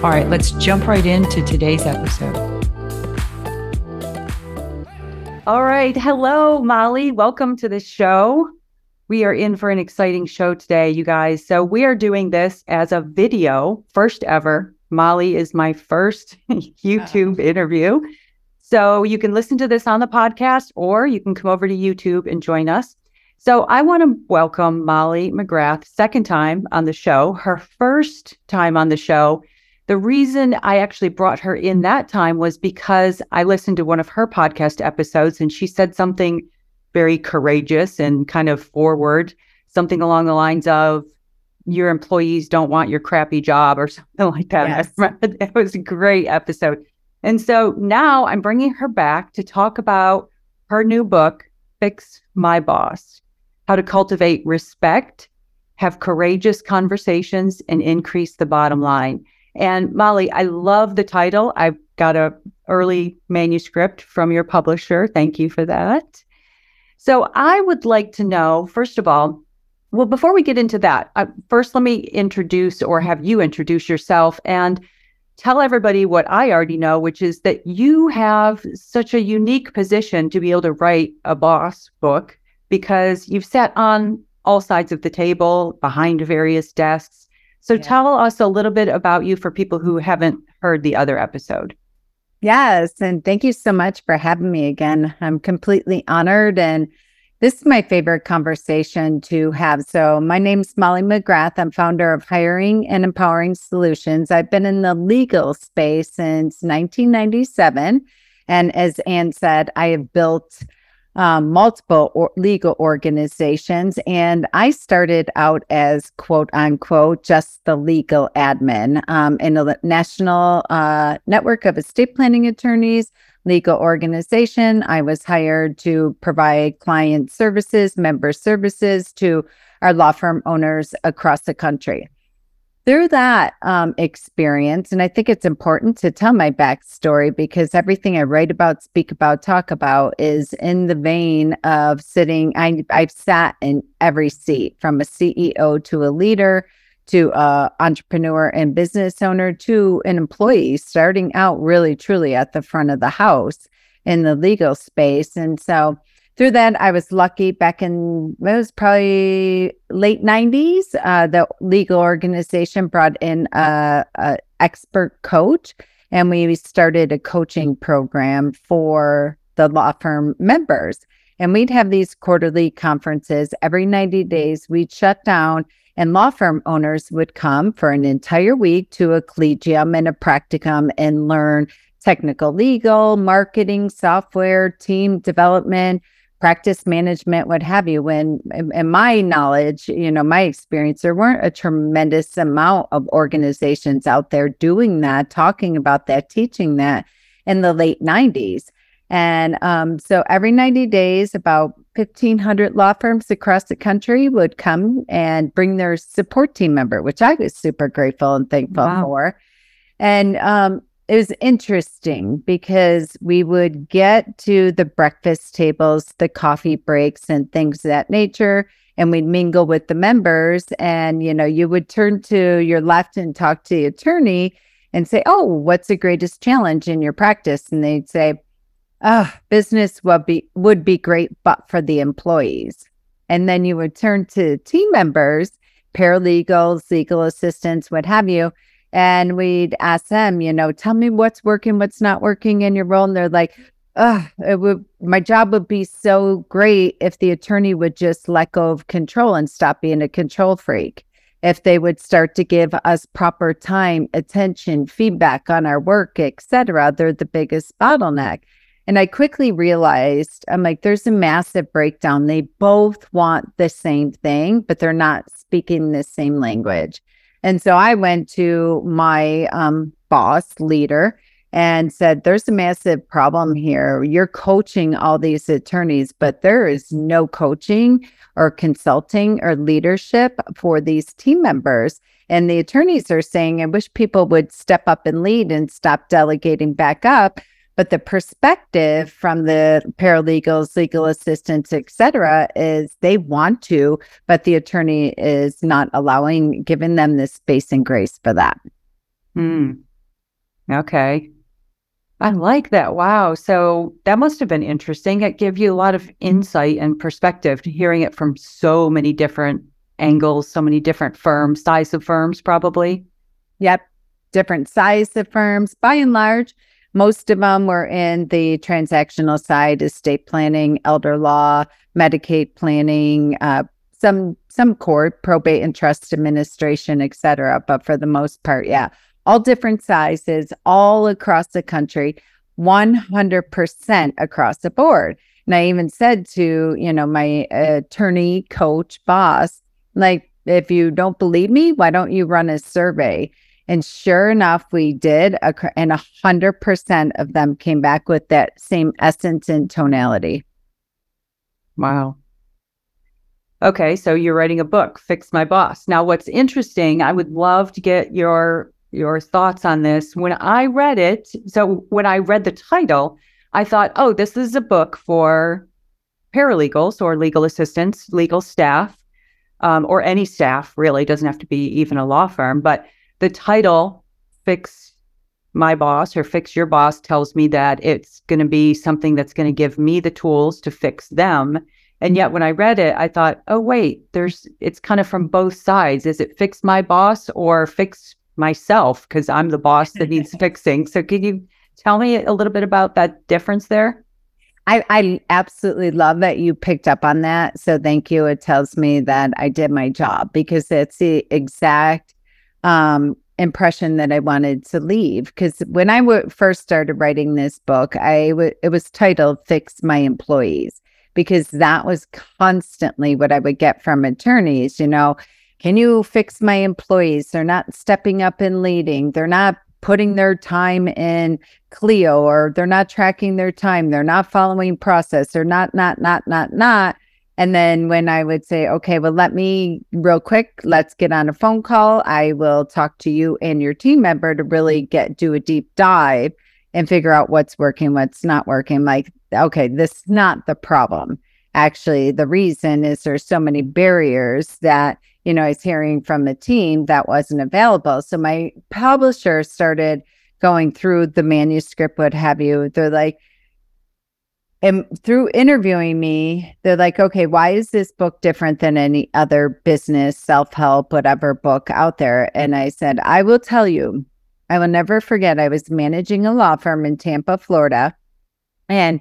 All right, let's jump right into today's episode. All right. Hello, Molly. Welcome to the show. We are in for an exciting show today, you guys. So, we are doing this as a video, first ever. Molly is my first YouTube interview. So, you can listen to this on the podcast or you can come over to YouTube and join us. So, I want to welcome Molly McGrath, second time on the show, her first time on the show the reason I actually brought her in that time was because I listened to one of her podcast episodes and she said something very courageous and kind of forward, something along the lines of, your employees don't want your crappy job or something like that. Yes. It was a great episode. And so now I'm bringing her back to talk about her new book, Fix My Boss How to Cultivate Respect, Have Courageous Conversations, and Increase the Bottom Line. And Molly, I love the title. I've got a early manuscript from your publisher. Thank you for that. So I would like to know, first of all, well, before we get into that, uh, first let me introduce or have you introduce yourself and tell everybody what I already know, which is that you have such a unique position to be able to write a boss book because you've sat on all sides of the table, behind various desks, so yeah. tell us a little bit about you for people who haven't heard the other episode. Yes. And thank you so much for having me again. I'm completely honored. And this is my favorite conversation to have. So, my name's Molly McGrath. I'm founder of Hiring and Empowering Solutions. I've been in the legal space since 1997. And as Ann said, I have built um, multiple or legal organizations. And I started out as quote unquote just the legal admin um, in a national uh, network of estate planning attorneys, legal organization. I was hired to provide client services, member services to our law firm owners across the country through that um, experience, and I think it's important to tell my backstory because everything I write about, speak about, talk about is in the vein of sitting. I, I've sat in every seat from a CEO to a leader to a entrepreneur and business owner to an employee, starting out really truly at the front of the house in the legal space. And so through that, I was lucky back in it was probably late '90s. Uh, the legal organization brought in a, a, expert coach, and we started a coaching program for the law firm members. And we'd have these quarterly conferences every 90 days. We'd shut down, and law firm owners would come for an entire week to a collegium and a practicum and learn technical legal, marketing, software, team development practice management, what have you. When, in my knowledge, you know, my experience, there weren't a tremendous amount of organizations out there doing that, talking about that, teaching that in the late 90s. And um, so every 90 days, about 1,500 law firms across the country would come and bring their support team member, which I was super grateful and thankful wow. for. And um, it was interesting mm-hmm. because we would get to the breakfast tables, the coffee breaks, and things of that nature. And we'd mingle with the members. And, you know, you would turn to your left and talk to the attorney and say, Oh, what's the greatest challenge in your practice? And they'd say, Oh, business would be would be great, but for the employees. And then you would turn to team members, paralegals, legal assistants, what have you, and we'd ask them, you know, tell me what's working, what's not working in your role. And they're like, oh, it would, my job would be so great if the attorney would just let go of control and stop being a control freak. If they would start to give us proper time, attention, feedback on our work, etc., they're the biggest bottleneck. And I quickly realized, I'm like, there's a massive breakdown. They both want the same thing, but they're not speaking the same language. And so I went to my um, boss leader and said, There's a massive problem here. You're coaching all these attorneys, but there is no coaching or consulting or leadership for these team members. And the attorneys are saying, I wish people would step up and lead and stop delegating back up. But the perspective from the paralegals, legal assistants, et cetera, is they want to, but the attorney is not allowing, giving them the space and grace for that. Hmm. Okay. I like that. Wow. So that must have been interesting. It gave you a lot of insight and perspective to hearing it from so many different angles, so many different firms, size of firms, probably. Yep. Different size of firms. By and large, most of them were in the transactional side, estate planning, elder law, Medicaid planning, uh, some some court, probate and trust administration, et cetera. But for the most part, yeah, all different sizes, all across the country, 100% across the board. And I even said to, you know, my attorney, coach, boss, like, if you don't believe me, why don't you run a survey? And sure enough, we did. And 100% of them came back with that same essence and tonality. Wow. Okay, so you're writing a book, Fix My Boss. Now, what's interesting, I would love to get your your thoughts on this. When I read it, so when I read the title, I thought, oh, this is a book for paralegals or legal assistants, legal staff, um, or any staff, really. Doesn't have to be even a law firm. But the title, Fix My Boss or Fix Your Boss, tells me that it's going to be something that's going to give me the tools to fix them. And yet when I read it, I thought, oh, wait, there's it's kind of from both sides. Is it fix my boss or fix myself because I'm the boss that needs fixing. So can you tell me a little bit about that difference there? I, I absolutely love that you picked up on that. So thank you. It tells me that I did my job because it's the exact um, impression that I wanted to leave. Because when I w- first started writing this book, I w- it was titled "Fix My Employees" because that was constantly what I would get from attorneys. You know, can you fix my employees? They're not stepping up and leading. They're not putting their time in Clio or they're not tracking their time. They're not following process. They're not, not, not, not, not. And then when I would say, okay, well, let me real quick, let's get on a phone call. I will talk to you and your team member to really get do a deep dive and figure out what's working, what's not working. Like, okay, this is not the problem. Actually, the reason is there's so many barriers that you know, I was hearing from the team that wasn't available. So my publisher started going through the manuscript, what have you. They're like, and through interviewing me, they're like, okay, why is this book different than any other business, self help, whatever book out there? And I said, I will tell you, I will never forget. I was managing a law firm in Tampa, Florida. And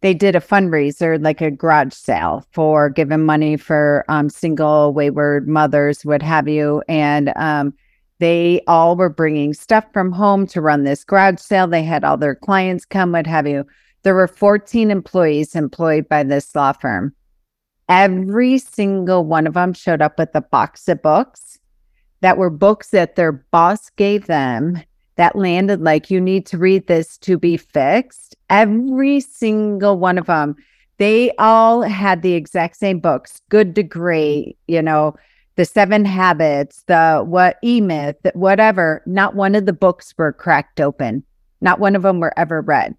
they did a fundraiser, like a garage sale for giving money for um, single wayward mothers, what have you. And um, they all were bringing stuff from home to run this garage sale. They had all their clients come, what have you. There were 14 employees employed by this law firm. Every single one of them showed up with a box of books that were books that their boss gave them that landed like, you need to read this to be fixed. Every single one of them, they all had the exact same books, Good to Great, you know, the Seven Habits, the what E Myth, whatever. Not one of the books were cracked open. Not one of them were ever read.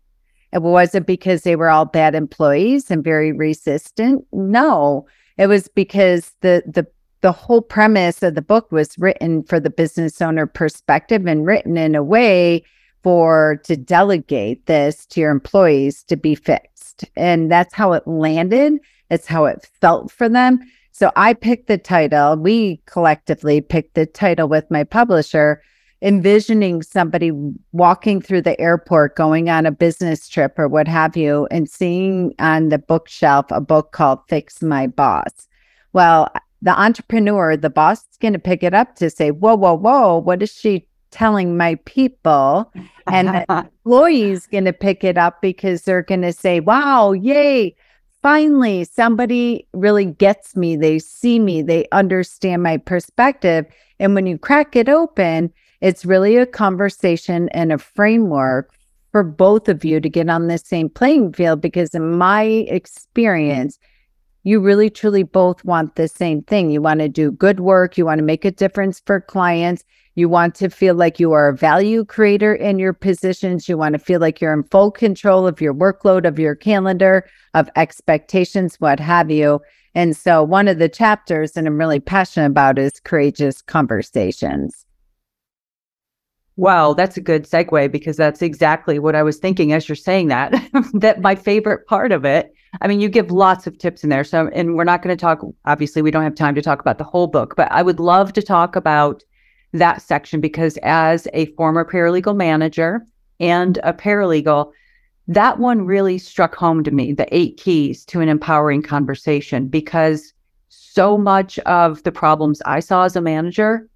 It wasn't because they were all bad employees and very resistant. No, it was because the the the whole premise of the book was written for the business owner perspective and written in a way for to delegate this to your employees to be fixed. And that's how it landed. It's how it felt for them. So I picked the title. We collectively picked the title with my publisher, envisioning somebody walking through the airport, going on a business trip or what have you, and seeing on the bookshelf a book called Fix My Boss. Well, the entrepreneur, the boss is going to pick it up to say, whoa, whoa, whoa, what is she telling my people? And the employee's going to pick it up because they're going to say, wow, yay, finally somebody really gets me. They see me, they understand my perspective. And when you crack it open, it's really a conversation and a framework for both of you to get on the same playing field. Because in my experience, you really truly both want the same thing. You want to do good work, you want to make a difference for clients. You want to feel like you are a value creator in your positions. You want to feel like you're in full control of your workload, of your calendar, of expectations, what have you. And so, one of the chapters that I'm really passionate about is courageous conversations. Well, that's a good segue because that's exactly what I was thinking as you're saying that. that my favorite part of it. I mean, you give lots of tips in there. So, and we're not going to talk, obviously, we don't have time to talk about the whole book, but I would love to talk about that section because as a former paralegal manager and a paralegal, that one really struck home to me the eight keys to an empowering conversation because so much of the problems I saw as a manager,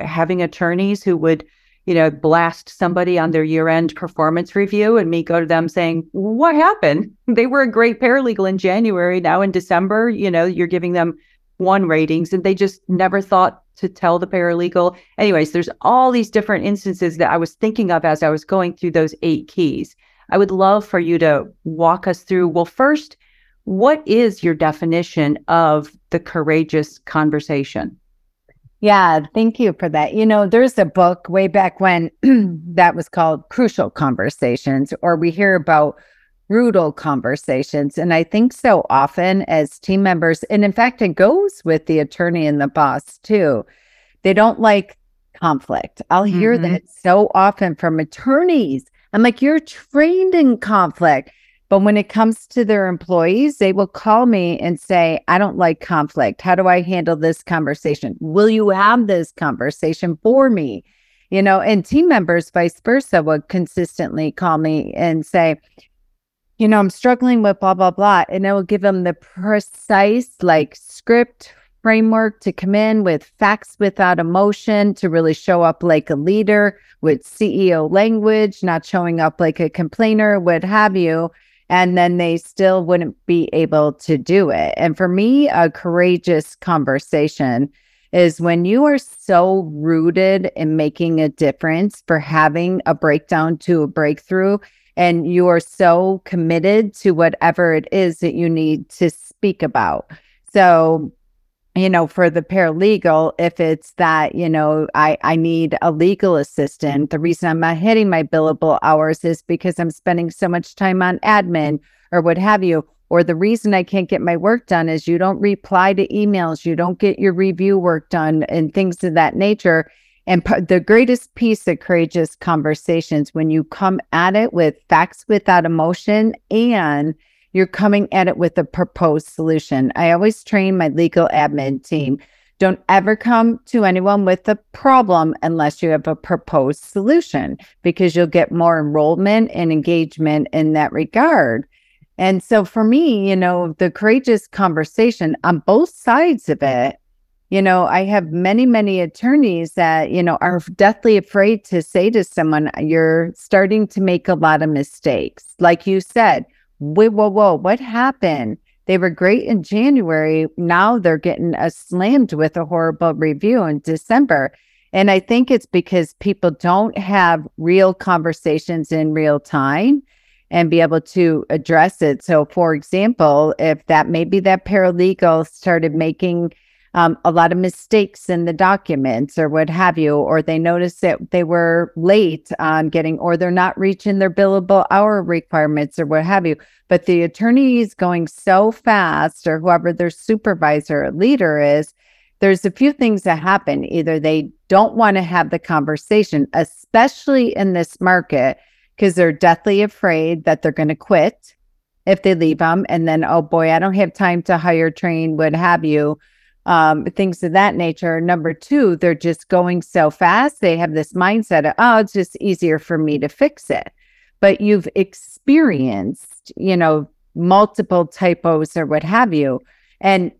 having attorneys who would, you know, blast somebody on their year end performance review and me go to them saying, What happened? They were a great paralegal in January. Now in December, you know, you're giving them one ratings and they just never thought to tell the paralegal. Anyways, there's all these different instances that I was thinking of as I was going through those eight keys. I would love for you to walk us through. Well, first, what is your definition of the courageous conversation? Yeah, thank you for that. You know, there's a book way back when that was called Crucial Conversations, or we hear about brutal conversations. And I think so often as team members, and in fact, it goes with the attorney and the boss too. They don't like conflict. I'll hear mm-hmm. that so often from attorneys. I'm like, you're trained in conflict. But when it comes to their employees, they will call me and say, I don't like conflict. How do I handle this conversation? Will you have this conversation for me? You know, and team members, vice versa, would consistently call me and say, you know, I'm struggling with blah, blah, blah. And I will give them the precise, like, script framework to come in with facts without emotion, to really show up like a leader with CEO language, not showing up like a complainer, what have you. And then they still wouldn't be able to do it. And for me, a courageous conversation is when you are so rooted in making a difference for having a breakdown to a breakthrough and you are so committed to whatever it is that you need to speak about. So, you know, for the paralegal, if it's that, you know, I, I need a legal assistant, the reason I'm not hitting my billable hours is because I'm spending so much time on admin or what have you. Or the reason I can't get my work done is you don't reply to emails, you don't get your review work done, and things of that nature. And p- the greatest piece of courageous conversations when you come at it with facts without emotion and you're coming at it with a proposed solution. I always train my legal admin team. Don't ever come to anyone with a problem unless you have a proposed solution because you'll get more enrollment and engagement in that regard. And so for me, you know, the courageous conversation on both sides of it you know, I have many, many attorneys that, you know, are deathly afraid to say to someone, you're starting to make a lot of mistakes. Like you said, whoa, whoa, whoa, what happened? They were great in January. Now they're getting a slammed with a horrible review in December. And I think it's because people don't have real conversations in real time and be able to address it. So, for example, if that maybe that paralegal started making um, a lot of mistakes in the documents or what have you, or they notice that they were late on getting, or they're not reaching their billable hour requirements or what have you. But the attorney is going so fast, or whoever their supervisor or leader is, there's a few things that happen. Either they don't want to have the conversation, especially in this market, because they're deathly afraid that they're going to quit if they leave them. And then, oh boy, I don't have time to hire, train, what have you um, things of that nature. Number two, they're just going so fast. They have this mindset of, oh, it's just easier for me to fix it. But you've experienced, you know, multiple typos or what have you. And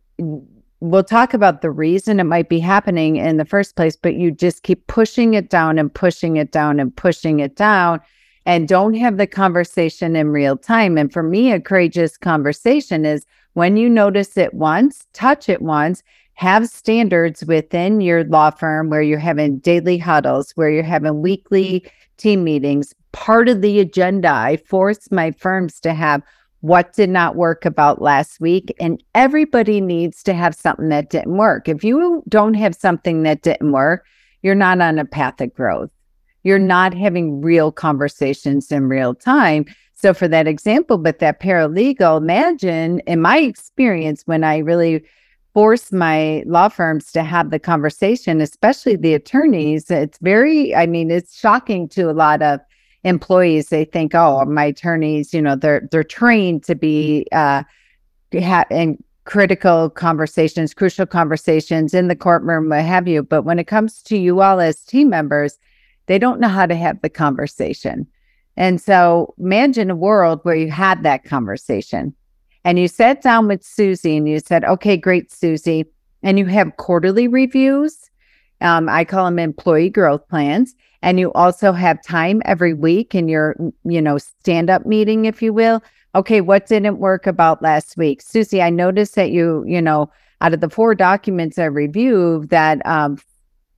we'll talk about the reason it might be happening in the first place, but you just keep pushing it down and pushing it down and pushing it down. And don't have the conversation in real time. And for me, a courageous conversation is when you notice it once, touch it once, have standards within your law firm where you're having daily huddles, where you're having weekly team meetings. Part of the agenda, I force my firms to have what did not work about last week. And everybody needs to have something that didn't work. If you don't have something that didn't work, you're not on a path of growth you're not having real conversations in real time. So, for that example, but that paralegal, imagine in my experience, when I really force my law firms to have the conversation, especially the attorneys, it's very, I mean, it's shocking to a lot of employees. They think, oh, my attorneys, you know, they're they're trained to be uh in critical conversations, crucial conversations in the courtroom, what have you. But when it comes to you all as team members, they don't know how to have the conversation. And so imagine a world where you had that conversation and you sat down with Susie and you said, okay, great, Susie. And you have quarterly reviews. Um, I call them employee growth plans. And you also have time every week in your, you know, stand up meeting, if you will. Okay, what didn't work about last week? Susie, I noticed that you, you know, out of the four documents I reviewed, that um,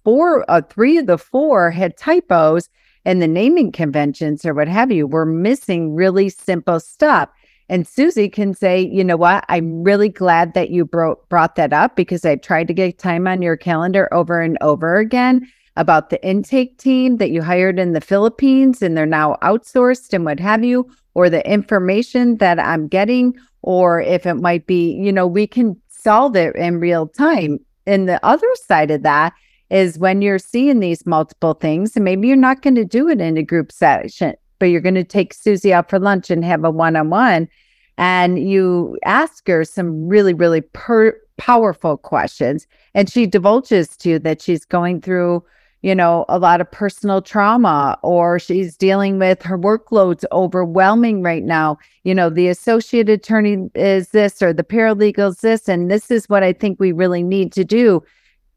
four, uh, three of the four had typos, and the naming conventions or what have you were missing really simple stuff. And Susie can say, you know what? I'm really glad that you bro- brought that up because I've tried to get time on your calendar over and over again about the intake team that you hired in the Philippines and they're now outsourced and what have you, or the information that I'm getting, or if it might be, you know, we can solve it in real time. And the other side of that is when you're seeing these multiple things, and maybe you're not going to do it in a group session, but you're going to take Susie out for lunch and have a one on one. And you ask her some really, really per- powerful questions. And she divulges to you that she's going through, you know, a lot of personal trauma or she's dealing with her workload's overwhelming right now. You know, the associate attorney is this or the paralegal is this. And this is what I think we really need to do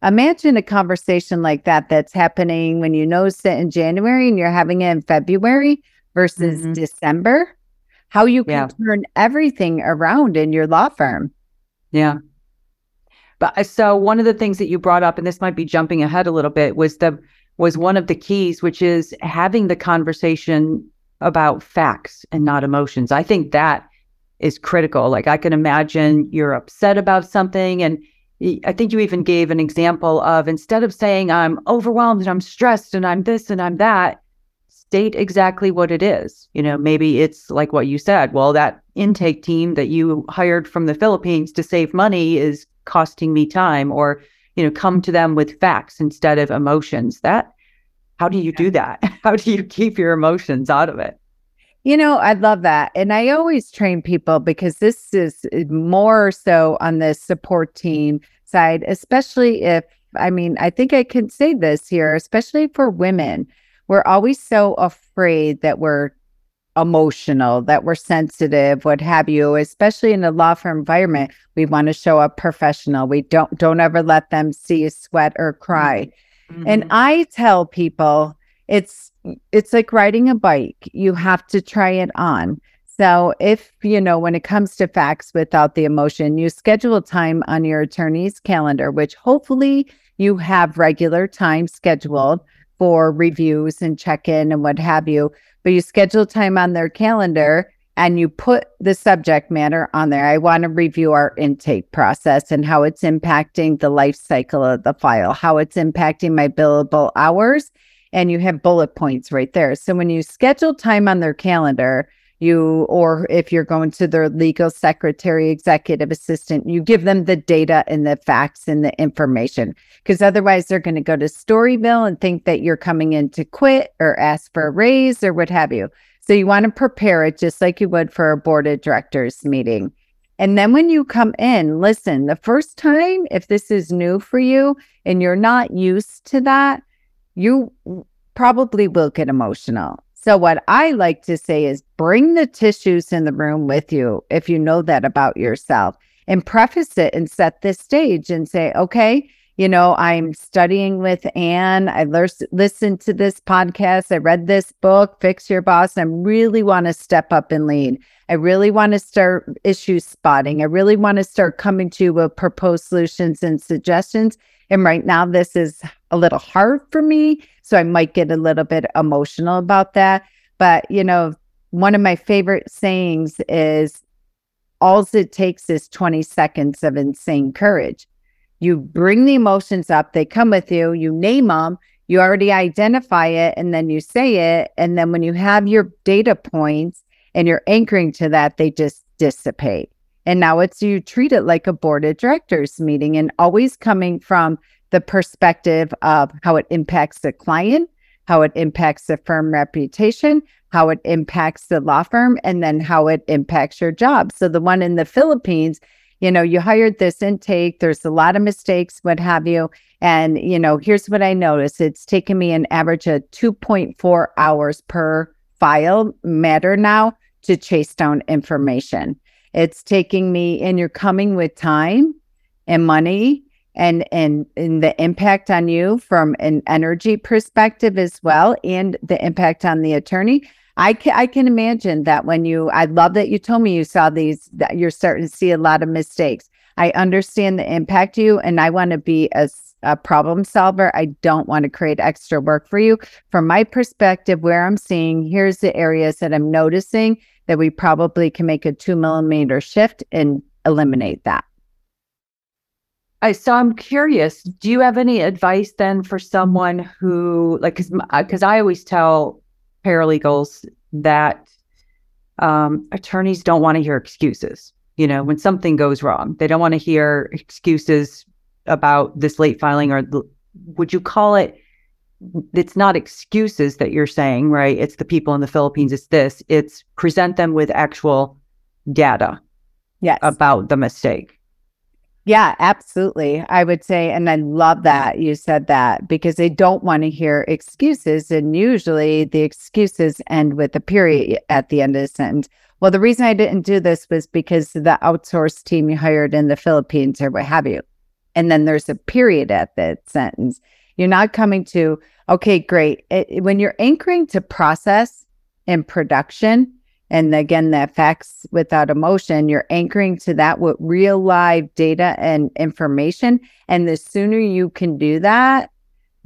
Imagine a conversation like that that's happening when you know it in January and you're having it in February versus mm-hmm. December. How you can yeah. turn everything around in your law firm. Yeah. But uh, so one of the things that you brought up, and this might be jumping ahead a little bit, was the was one of the keys, which is having the conversation about facts and not emotions. I think that is critical. Like I can imagine you're upset about something and I think you even gave an example of instead of saying I'm overwhelmed and I'm stressed and I'm this and I'm that, state exactly what it is. You know, maybe it's like what you said. Well, that intake team that you hired from the Philippines to save money is costing me time or, you know, come to them with facts instead of emotions. That how do you do that? How do you keep your emotions out of it? You know, I love that. And I always train people because this is eh, more so on the support team side, especially if, I mean, I think I can say this here, especially for women. We're always so afraid that we're emotional, that we're sensitive, what have you, especially in a law firm environment. We want to show up professional. We don't don't ever let them see us sweat or cry. Mm-hmm. And I tell people it's it's like riding a bike. You have to try it on. So, if you know, when it comes to facts without the emotion, you schedule time on your attorney's calendar, which hopefully you have regular time scheduled for reviews and check in and what have you. But you schedule time on their calendar and you put the subject matter on there. I want to review our intake process and how it's impacting the life cycle of the file, how it's impacting my billable hours. And you have bullet points right there. So when you schedule time on their calendar, you or if you're going to their legal secretary executive assistant you give them the data and the facts and the information. Because otherwise they're going to go to storyville and think that you're coming in to quit or ask for a raise or what have you. So you want to prepare it just like you would for a board of directors meeting. And then when you come in listen the first time if this is new for you and you're not used to that you probably will get emotional. So, what I like to say is bring the tissues in the room with you if you know that about yourself and preface it and set this stage and say, okay, you know, I'm studying with Ann. I learned, listened to this podcast. I read this book, Fix Your Boss. I really want to step up and lead. I really want to start issue spotting. I really want to start coming to you with proposed solutions and suggestions. And right now, this is a little hard for me. So I might get a little bit emotional about that. But, you know, one of my favorite sayings is all it takes is 20 seconds of insane courage. You bring the emotions up, they come with you, you name them, you already identify it, and then you say it. And then when you have your data points and you're anchoring to that, they just dissipate. And now it's you treat it like a board of directors meeting and always coming from the perspective of how it impacts the client, how it impacts the firm reputation, how it impacts the law firm, and then how it impacts your job. So the one in the Philippines you know, you hired this intake, there's a lot of mistakes, what have you. And, you know, here's what I noticed it's taken me an average of 2.4 hours per file matter now to chase down information. It's taking me, and you're coming with time and money and and and the impact on you from an energy perspective as well and the impact on the attorney I can I can imagine that when you I love that you told me you saw these that you're starting to see a lot of mistakes. I understand the impact you and I want to be a, a problem solver. I don't want to create extra work for you. From my perspective, where I'm seeing, here's the areas that I'm noticing that we probably can make a two millimeter shift and eliminate that. I so I'm curious. Do you have any advice then for someone who like because because uh, I always tell paralegals that um, attorneys don't want to hear excuses. You know, when something goes wrong, they don't want to hear excuses about this late filing or the, would you call it? It's not excuses that you're saying, right? It's the people in the Philippines. It's this. It's present them with actual data yes. about the mistake. Yeah, absolutely. I would say, and I love that you said that because they don't want to hear excuses. And usually the excuses end with a period at the end of the sentence. Well, the reason I didn't do this was because the outsourced team you hired in the Philippines or what have you. And then there's a period at that sentence. You're not coming to, okay, great. It, when you're anchoring to process and production, and again, the facts without emotion, you're anchoring to that with real live data and information. And the sooner you can do that,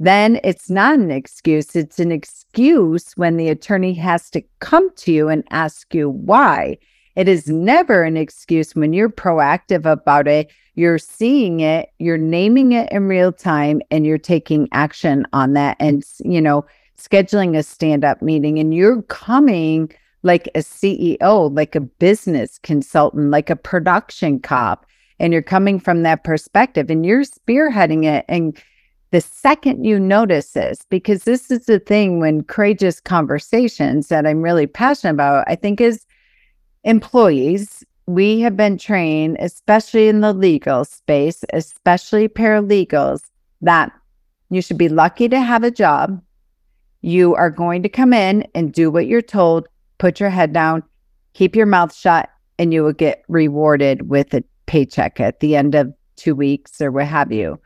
then it's not an excuse. It's an excuse when the attorney has to come to you and ask you why. It is never an excuse when you're proactive about it. You're seeing it, you're naming it in real time, and you're taking action on that and, you know, scheduling a stand up meeting and you're coming like a CEO, like a business consultant, like a production cop. And you're coming from that perspective and you're spearheading it. And the second you notice this, because this is the thing when courageous conversations that I'm really passionate about, I think is employees, we have been trained, especially in the legal space, especially paralegals, that you should be lucky to have a job. You are going to come in and do what you're told put your head down, keep your mouth shut, and you will get rewarded with a paycheck at the end of two weeks or what have you.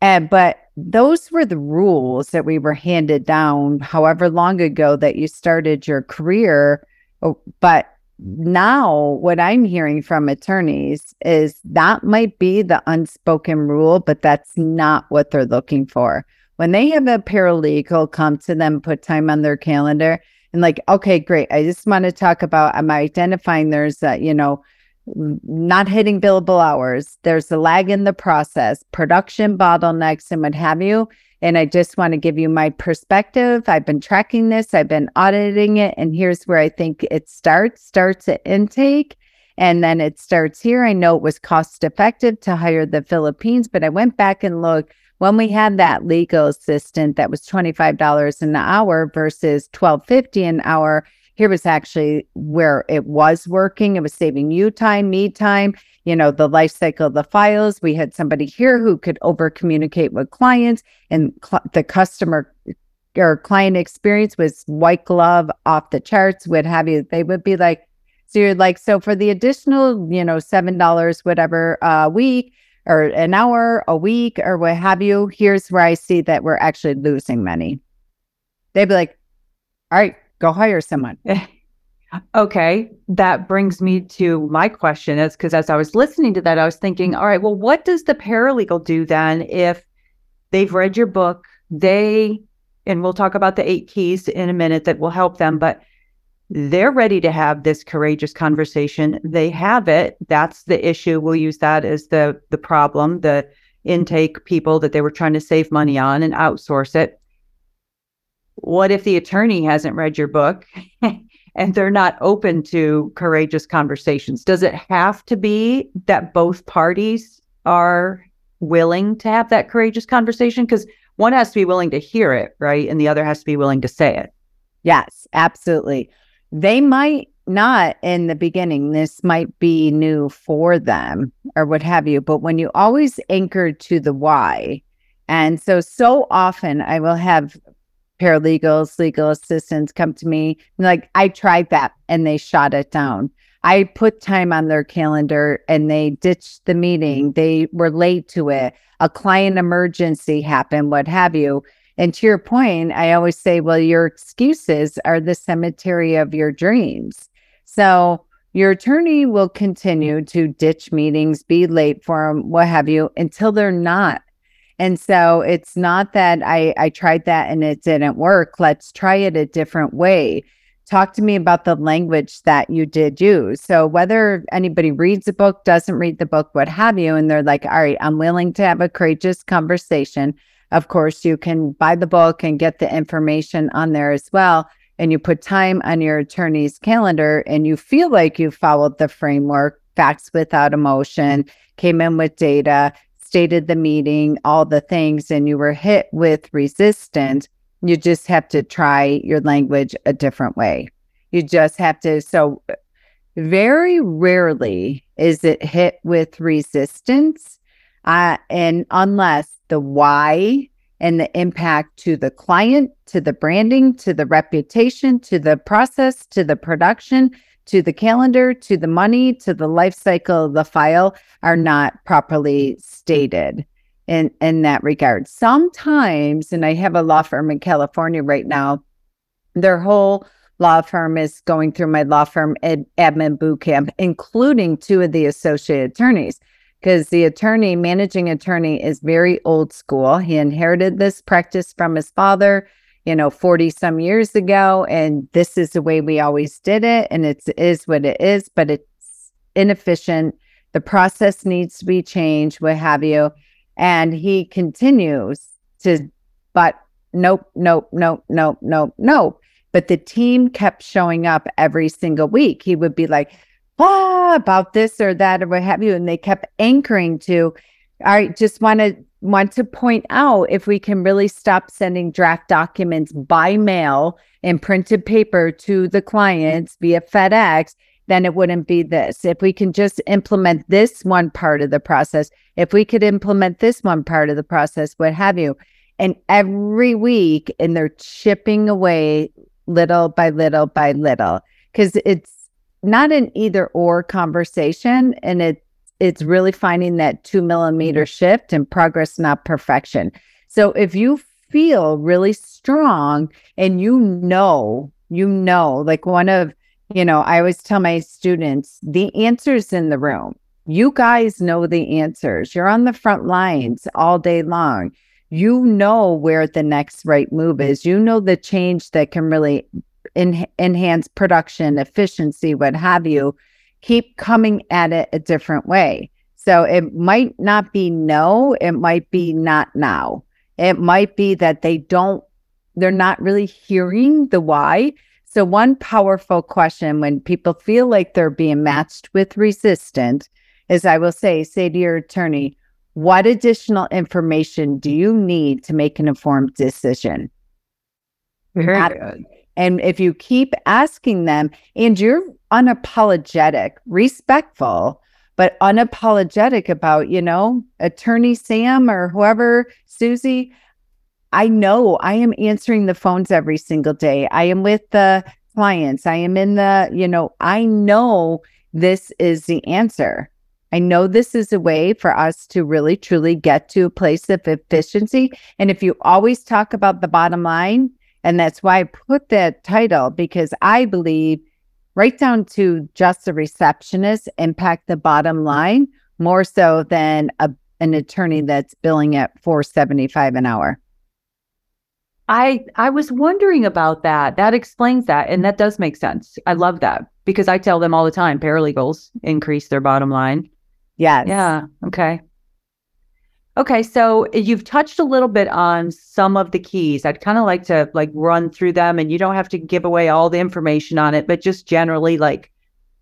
And but those were the rules that we were handed down however long ago that you started your career. Oh, but now what I'm hearing from attorneys is that might be the unspoken rule, but that's not what they're looking for. When they have a paralegal come to them, put time on their calendar, and like, okay, great. I just want to talk about am I'm identifying there's a, you know, not hitting billable hours. There's a lag in the process, production bottlenecks, and what have you. And I just want to give you my perspective. I've been tracking this, I've been auditing it, and here's where I think it starts. Starts at intake, and then it starts here. I know it was cost effective to hire the Philippines, but I went back and looked when we had that legal assistant that was $25 an hour versus $12.50 an hour, here was actually where it was working. It was saving you time, me time, you know, the life cycle of the files. We had somebody here who could over communicate with clients and cl- the customer or client experience was white glove off the charts, would have you. They would be like, so you're like, so for the additional, you know, $7, whatever a uh, week, or an hour, a week, or what have you, here's where I see that we're actually losing money. They'd be like, all right, go hire someone. okay. That brings me to my question is because as I was listening to that, I was thinking, all right, well, what does the paralegal do then if they've read your book? They, and we'll talk about the eight keys in a minute that will help them, but they're ready to have this courageous conversation. They have it. That's the issue. We'll use that as the the problem, the intake people that they were trying to save money on and outsource it. What if the attorney hasn't read your book and they're not open to courageous conversations? Does it have to be that both parties are willing to have that courageous conversation? Because one has to be willing to hear it, right? And the other has to be willing to say it. Yes, absolutely they might not in the beginning. This might be new for them or what have you. But when you always anchor to the why, and so, so often I will have paralegals, legal assistants come to me like, I tried that and they shot it down. I put time on their calendar and they ditched the meeting. They were late to it. A client emergency happened, what have you. And to your point, I always say, well, your excuses are the cemetery of your dreams. So your attorney will continue to ditch meetings, be late for them, what have you, until they're not. And so it's not that I, I tried that and it didn't work. Let's try it a different way. Talk to me about the language that you did use. So, whether anybody reads the book, doesn't read the book, what have you, and they're like, all right, I'm willing to have a courageous conversation of course, you can buy the book and get the information on there as well. And you put time on your attorney's calendar and you feel like you followed the framework, facts without emotion, came in with data, stated the meeting, all the things, and you were hit with resistance. You just have to try your language a different way. You just have to. So, very rarely is it hit with resistance. Uh, and unless the why and the impact to the client, to the branding, to the reputation, to the process, to the production, to the calendar, to the money, to the life cycle of the file are not properly stated in, in that regard. Sometimes, and I have a law firm in California right now, their whole law firm is going through my law firm ad- admin boot camp, including two of the associate attorneys because the attorney, managing attorney, is very old school. He inherited this practice from his father, you know, 40 some years ago. And this is the way we always did it. And it is what it is, but it's inefficient. The process needs to be changed, what have you. And he continues to, but nope, nope, nope, nope, nope, nope. But the team kept showing up every single week. He would be like, ah, about this or that or what have you. And they kept anchoring to, I just want to want to point out if we can really stop sending draft documents by mail and printed paper to the clients via FedEx, then it wouldn't be this. If we can just implement this one part of the process, if we could implement this one part of the process, what have you. And every week, and they're chipping away little by little by little because it's not an either or conversation and it it's really finding that two millimeter mm-hmm. shift and progress not perfection. So if you feel really strong and you know you know like one of you know i always tell my students the answers in the room. You guys know the answers. You're on the front lines all day long. You know where the next right move is. You know the change that can really en- enhance production, efficiency, what have you, keep coming at it a different way. So it might not be no, it might be not now. It might be that they don't, they're not really hearing the why. So, one powerful question when people feel like they're being matched with resistant is I will say, say to your attorney, what additional information do you need to make an informed decision? Very good. And if you keep asking them and you're unapologetic, respectful, but unapologetic about, you know, attorney Sam or whoever, Susie, I know I am answering the phones every single day. I am with the clients. I am in the, you know, I know this is the answer. I know this is a way for us to really truly get to a place of efficiency. And if you always talk about the bottom line, and that's why I put that title, because I believe right down to just a receptionist impact the bottom line more so than a, an attorney that's billing at 475 an hour. I I was wondering about that. That explains that and that does make sense. I love that because I tell them all the time paralegals increase their bottom line. Yes. Yeah, okay. Okay, so you've touched a little bit on some of the keys. I'd kind of like to like run through them and you don't have to give away all the information on it, but just generally like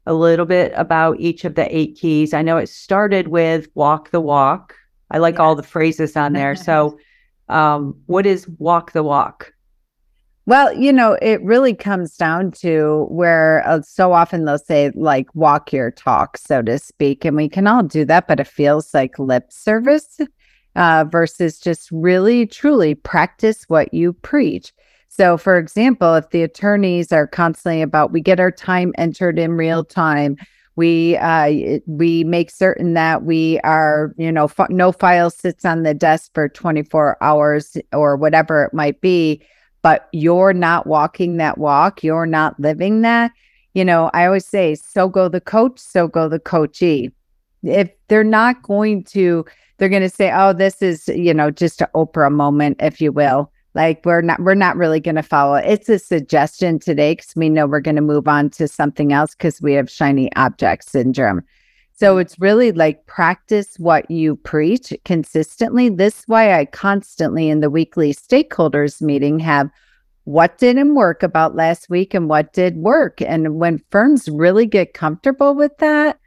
a little bit about each of the eight keys. I know it started with walk the walk. I like all the phrases on there. So um, what is walk the walk? Well, you know, it really comes down to where uh, so often they'll say, like, walk your talk, so to speak. And we can all do that, but it feels like lip service uh, versus just really, truly practice what you preach. So, for example, if the attorneys are constantly about, we get our time entered in real time, we uh, we make certain that we are you know f- no file sits on the desk for 24 hours or whatever it might be but you're not walking that walk you're not living that you know i always say so go the coach so go the coachee if they're not going to they're going to say oh this is you know just an oprah moment if you will. Like we're not we're not really going to follow. It's a suggestion today because we know we're going to move on to something else because we have shiny object syndrome. So mm-hmm. it's really like practice what you preach consistently. This why i constantly in the weekly stakeholders meeting have what didn't work about last week and what did work? And when firms really get comfortable with that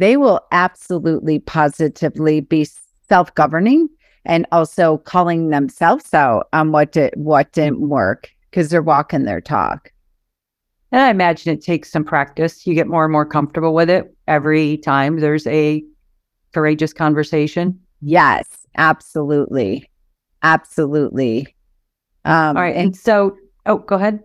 they will absolutely positively be self-governing and also calling themselves out on what did what didn't work because they're walking their talk. And I imagine it takes some practice. You get more and more comfortable with it every time there's a courageous conversation. Yes, absolutely. Absolutely. Um, All right. And, and so, oh, go ahead.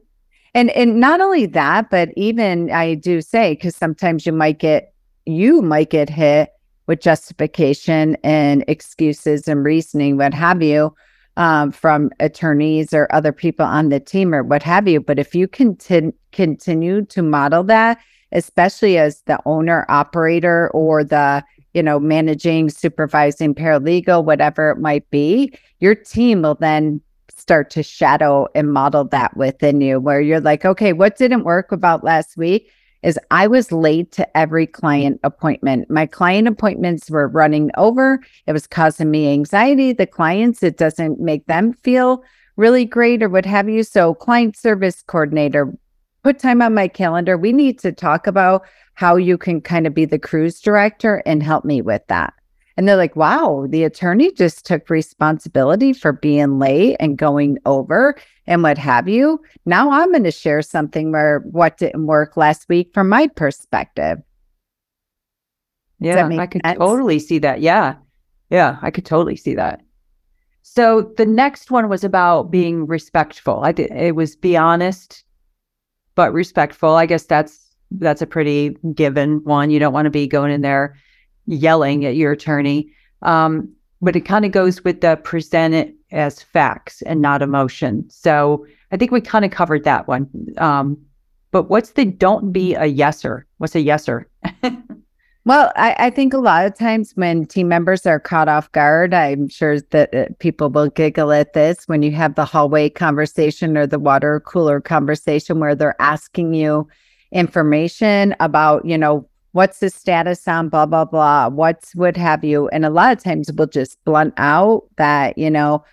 And and not only that, but even I do say because sometimes you might get you might get hit with justification and excuses and reasoning, what have you, um, from attorneys or other people on the team or what have you. But if you continue continue to model that, especially as the owner operator or the you know managing supervising paralegal whatever it might be your team will then start to shadow and model that within you where you're like okay what didn't work about last week is I was late to every client appointment. My client appointments were running over. It was causing me anxiety. The clients, it doesn't make them feel really great or what have you. So, client service coordinator, put time on my calendar. We need to talk about how you can kind of be the cruise director and help me with that. And they're like, wow, the attorney just took responsibility for being late and going over and what have you. Now I'm going to share something where what didn't work last week from my perspective. Yeah, I could sense? totally see that. Yeah. Yeah, I could totally see that. So the next one was about being respectful. I did it was be honest but respectful. I guess that's that's a pretty given one. You don't want to be going in there yelling at your attorney. Um, but it kind of goes with the present it as facts and not emotion. So I think we kind of covered that one. Um, but what's the don't be a yeser? What's a yeser? well, I, I, think a lot of times when team members are caught off guard, I'm sure that uh, people will giggle at this when you have the hallway conversation or the water cooler conversation where they're asking you information about, you know, what's the status on blah blah blah what's what have you? And a lot of times we'll just blunt out that you know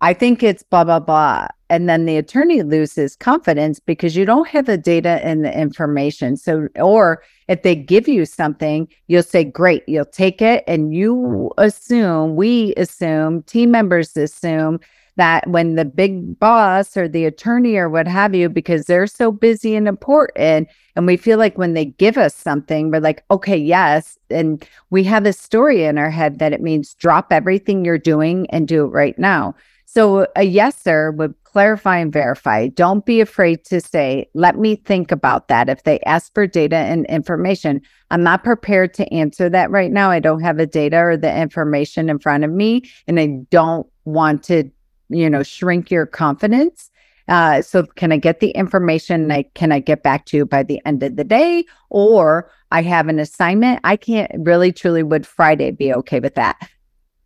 i think it's blah blah blah. And then the attorney loses confidence because you don't have the data and the information. So or if they give you something you'll say great you'll take it. And you hmm. assume we assume team members assume that when the big boss or the attorney or what have you, because they're so busy and important, and we feel like when they give us something, we're like, okay, yes. And we have a story in our head that it means drop everything you're doing and do it right now. So a yes sir would clarify and verify. Don't be afraid to say, let me think about that. If they ask for data and information, I'm not prepared to answer that right now. I don't have the data or the information in front of me, and I don't want to, you know, shrink your confidence. Uh, so can I get the information? Like, can I get back to you by the end of the day? Or I have an assignment. I can't really truly would Friday be okay with that.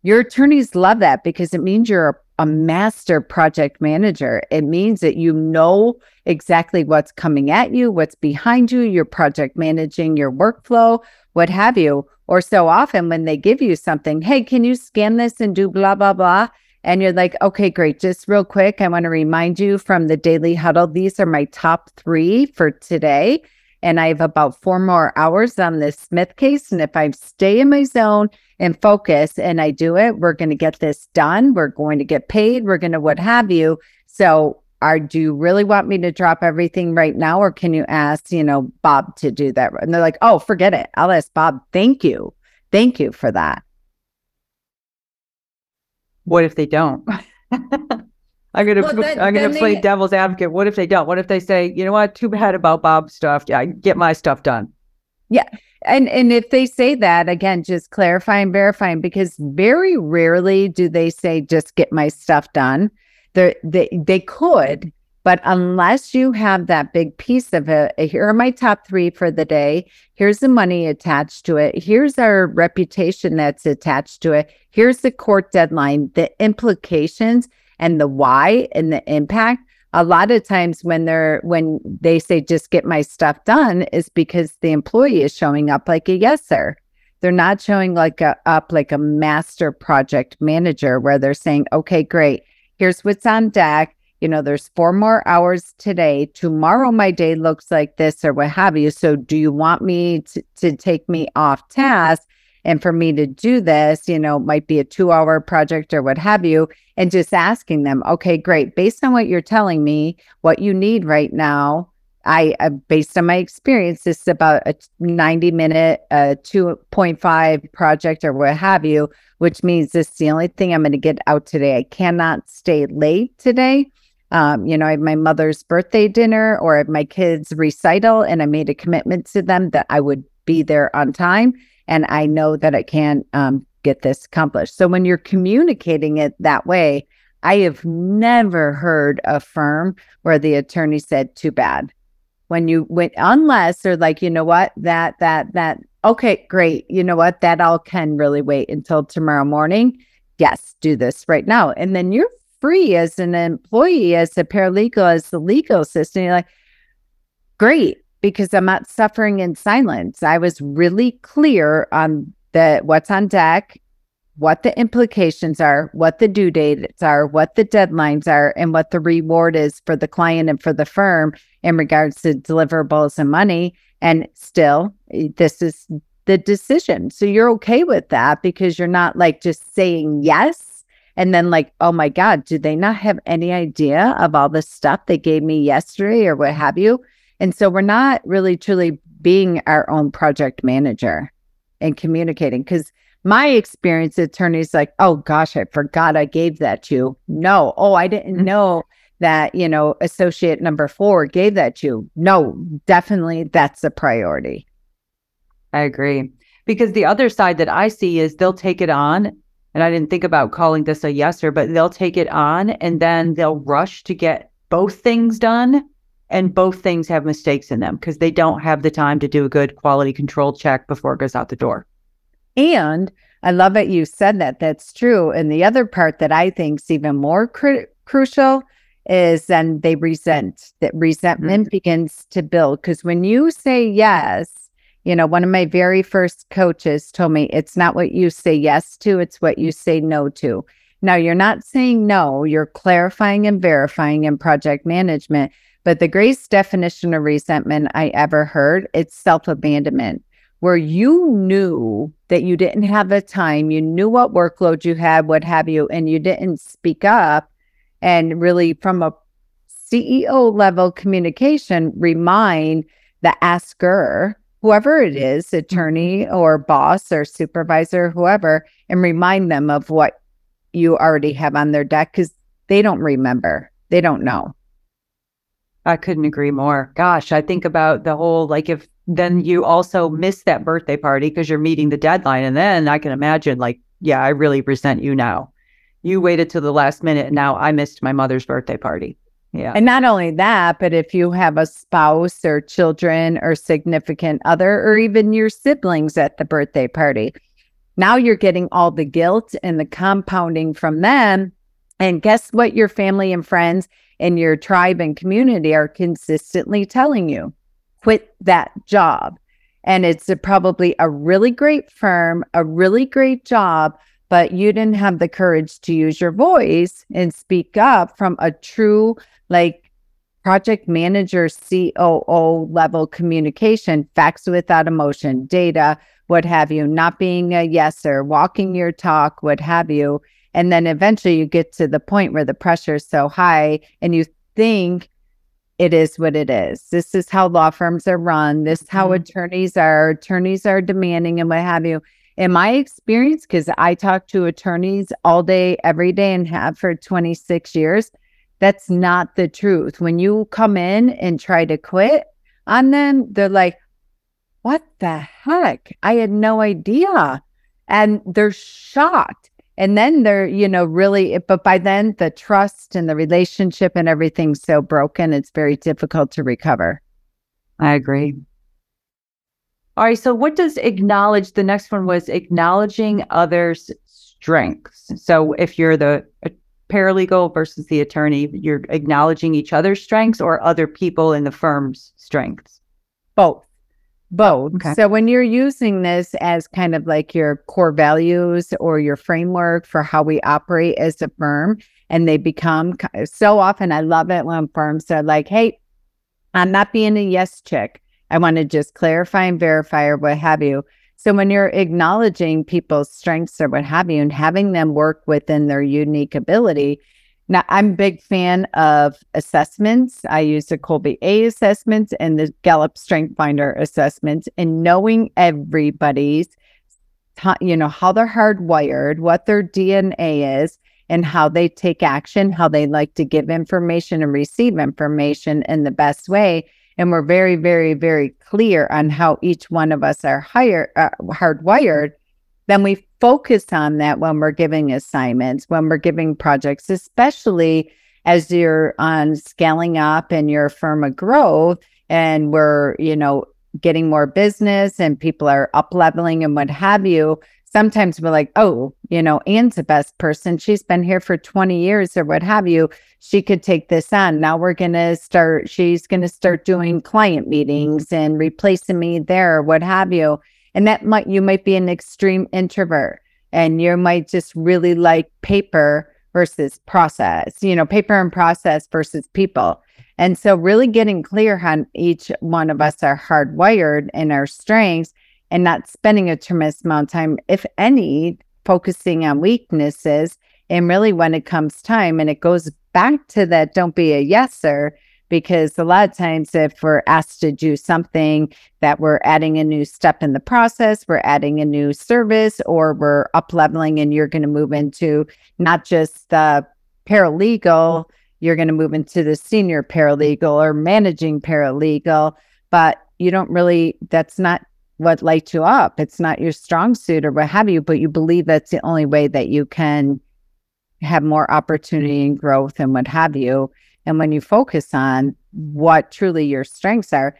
Your attorneys love that because it means you're a a master project manager. It means that you know exactly what's coming at you, what's behind you, you're project managing your workflow, what have you. Or so often when they give you something, hey, can you scan this and do blah, blah, blah? And you're like, okay, great. Just real quick, I want to remind you from the daily huddle, these are my top three for today. And I have about four more hours on this Smith case. And if I stay in my zone and focus and I do it, we're going to get this done. We're going to get paid. We're going to what have you. So, are do you really want me to drop everything right now, or can you ask, you know, Bob to do that? And they're like, oh, forget it. I'll ask Bob. Thank you. Thank you for that. What if they don't? I'm gonna well, then, I'm gonna play they, devil's advocate. What if they don't? What if they say, you know what, too bad about Bob's stuff. Yeah, get my stuff done. Yeah. And and if they say that again, just clarifying, verifying, because very rarely do they say just get my stuff done. They they they could, but unless you have that big piece of it, eh, here are my top three for the day. Here's the money attached to it. Here's our reputation that's attached to it. Here's the court deadline, the implications and the why and the impact a lot of times when they're when they say just get my stuff done is because the employee is showing up like a yes sir they're not showing like a up like a master project manager where they're saying okay great here's what's on deck you know there's four more hours today tomorrow my day looks like this or what have you so do you want me to, to take me off task and for me to do this, you know, might be a two hour project or what have you, and just asking them, okay, great. Based on what you're telling me, what you need right now, I, uh, based on my experience, this is about a 90 minute, uh, 2.5 project or what have you, which means this is the only thing I'm going to get out today. I cannot stay late today. Um, you know, I have my mother's birthday dinner or my kids' recital, and I made a commitment to them that I would be there on time and I know that I can um, get this accomplished. So when you're communicating it that way, I have never heard a firm where the attorney said, too bad. When you went, unless they're like, you know what, that, that, that, okay, great. You know what, that all can really wait until tomorrow morning. Yes, do this right now. And then you're free as an employee, as a paralegal, as the legal assistant. You're like, great because I'm not suffering in silence. I was really clear on the what's on deck, what the implications are, what the due dates are, what the deadlines are, and what the reward is for the client and for the firm in regards to deliverables and money. And still, this is the decision. So you're okay with that because you're not like just saying yes and then like, oh my God, do they not have any idea of all the stuff they gave me yesterday or what have you? And so we're not really truly being our own project manager and communicating because my experience attorneys like, oh gosh, I forgot I gave that to you. No, oh, I didn't mm-hmm. know that, you know, associate number four gave that to you. No, definitely that's a priority. I agree. Because the other side that I see is they'll take it on. And I didn't think about calling this a yeser, but they'll take it on and then they'll rush to get both things done and both things have mistakes in them because they don't have the time to do a good quality control check before it goes out the door. And I love that you said that. That's true. And the other part that I think is even more cru- crucial is then they resent that resentment mm-hmm. begins to build. Because when you say yes, you know, one of my very first coaches told me it's not what you say yes to, it's what you say no to. Now, you're not saying no, you're clarifying and verifying in project management, but the greatest definition of resentment I ever heard, it's self-abandonment, where you knew that you didn't have the time, you knew what workload you had, what have you, and you didn't speak up and really from a CEO level communication, remind the asker, whoever it mm-hmm. is, attorney or boss or supervisor, whoever, and remind them of what you already have on their deck. Because they don't remember. They don't know. I couldn't agree more. Gosh, I think about the whole like if then you also miss that birthday party because you're meeting the deadline. And then I can imagine, like, yeah, I really resent you now. You waited till the last minute and now I missed my mother's birthday party. Yeah. And not only that, but if you have a spouse or children or significant other, or even your siblings at the birthday party, now you're getting all the guilt and the compounding from them. And guess what? Your family and friends and your tribe and community are consistently telling you quit that job. And it's a, probably a really great firm, a really great job, but you didn't have the courage to use your voice and speak up from a true, like, project manager, COO level communication, facts without emotion, data, what have you, not being a yeser, walking your talk, what have you. And then eventually you get to the point where the pressure is so high and you think it is what it is. This is how law firms are run. This is how mm-hmm. attorneys are. Attorneys are demanding and what have you. In my experience, because I talk to attorneys all day, every day, and have for 26 years, that's not the truth. When you come in and try to quit on them, they're like, what the heck? I had no idea. And they're shocked. And then they're, you know, really, but by then the trust and the relationship and everything's so broken, it's very difficult to recover. I agree. All right. So, what does acknowledge? The next one was acknowledging others' strengths. So, if you're the uh, paralegal versus the attorney, you're acknowledging each other's strengths or other people in the firm's strengths? Both both. Okay. So when you're using this as kind of like your core values or your framework for how we operate as a firm, and they become so often, I love it when firms are like, hey, I'm not being a yes chick. I want to just clarify and verify or what have you. So when you're acknowledging people's strengths or what have you and having them work within their unique ability, now, I'm a big fan of assessments. I use the Kolbe A assessments and the Gallup Strength Finder assessments, and knowing everybody's, you know, how they're hardwired, what their DNA is, and how they take action, how they like to give information and receive information in the best way. And we're very, very, very clear on how each one of us are higher, uh, hardwired then we focus on that when we're giving assignments, when we're giving projects, especially as you're on scaling up and your firm of growth and we're, you know, getting more business and people are up leveling and what have you. Sometimes we're like, oh, you know, Anne's the best person. She's been here for 20 years or what have you. She could take this on. Now we're going to start, she's going to start doing client meetings and replacing me there, what have you. And that might, you might be an extreme introvert and you might just really like paper versus process, you know, paper and process versus people. And so, really getting clear on each one of us are hardwired in our strengths and not spending a tremendous amount of time, if any, focusing on weaknesses. And really, when it comes time, and it goes back to that don't be a yeser, because a lot of times if we're asked to do something that we're adding a new step in the process we're adding a new service or we're up leveling and you're going to move into not just the paralegal mm-hmm. you're going to move into the senior paralegal or managing paralegal but you don't really that's not what lights you up it's not your strong suit or what have you but you believe that's the only way that you can have more opportunity and growth and what have you and when you focus on what truly your strengths are,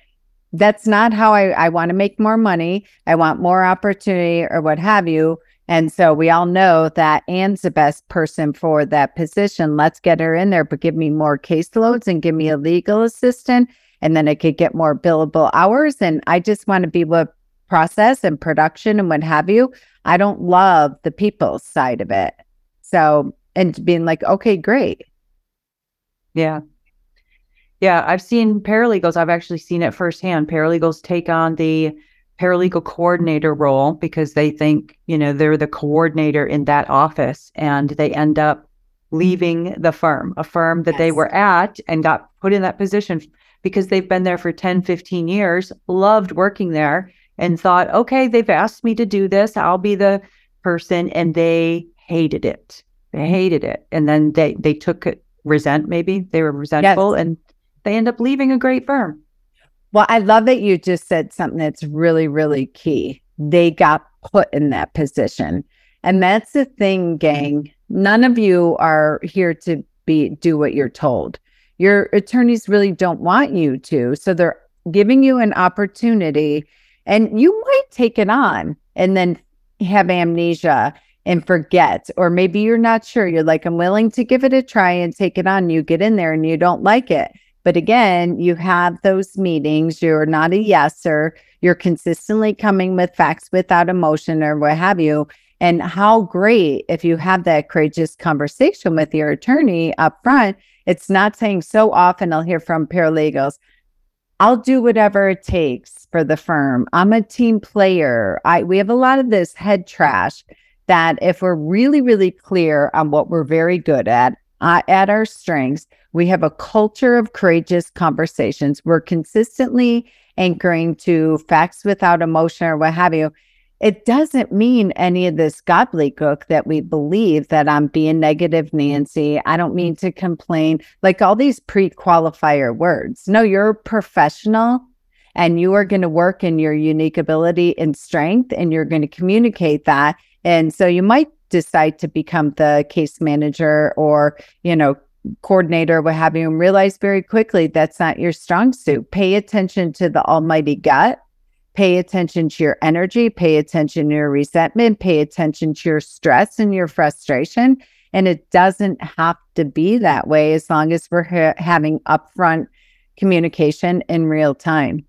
that's not how I, I want to make more money. I want more opportunity or what have you. And so we all know that Anne's the best person for that position. Let's get her in there, but give me more caseloads and give me a legal assistant. And then I could get more billable hours. And I just want to be with process and production and what have you. I don't love the people side of it. So, and being like, okay, great. Yeah. Yeah. I've seen paralegals, I've actually seen it firsthand. Paralegals take on the paralegal coordinator role because they think, you know, they're the coordinator in that office and they end up leaving the firm, a firm that yes. they were at and got put in that position because they've been there for 10, 15 years, loved working there and thought, okay, they've asked me to do this. I'll be the person. And they hated it They hated it. And then they they took it resent maybe. They were resentful yes. and they end up leaving a great firm. Well, I love that you just said something that's really, really key. They got put in that position. And that's the thing, gang. None of you are here to be do what you're told. Your attorneys really don't want you to. So they're giving you an opportunity and you might take it on and then have amnesia and forget. Or maybe you're not sure. You're like, I'm willing to give it a try and take it on. You get in there and you don't like it. But again, you have those meetings. You're not a yeser. You're consistently coming with facts without emotion or what have you. And how great if you have that courageous conversation with your attorney up front. It's not saying so often I'll hear from paralegals, I'll do whatever it takes for the firm. I'm a team player. I we have a lot of this head trash that if we're really, really clear on what we're very good at, uh, at our strengths, we have a culture of courageous conversations. We're consistently anchoring to facts without emotion or what have you. It doesn't mean any of this gobbledygook that we believe that I'm being negative, Nancy. I don't mean to complain, like all these pre qualifier words. No, you're a professional and you are going to work in your unique ability and strength, and you're going to communicate that. And so you might decide to become the case manager or, you know, coordinator, what have you, and realize very quickly that's not your strong suit. Pay attention to the almighty gut. Pay attention to your energy, pay attention to your resentment, pay attention to your stress and your frustration. And it doesn't have to be that way as long as we're ha- having upfront communication in real time.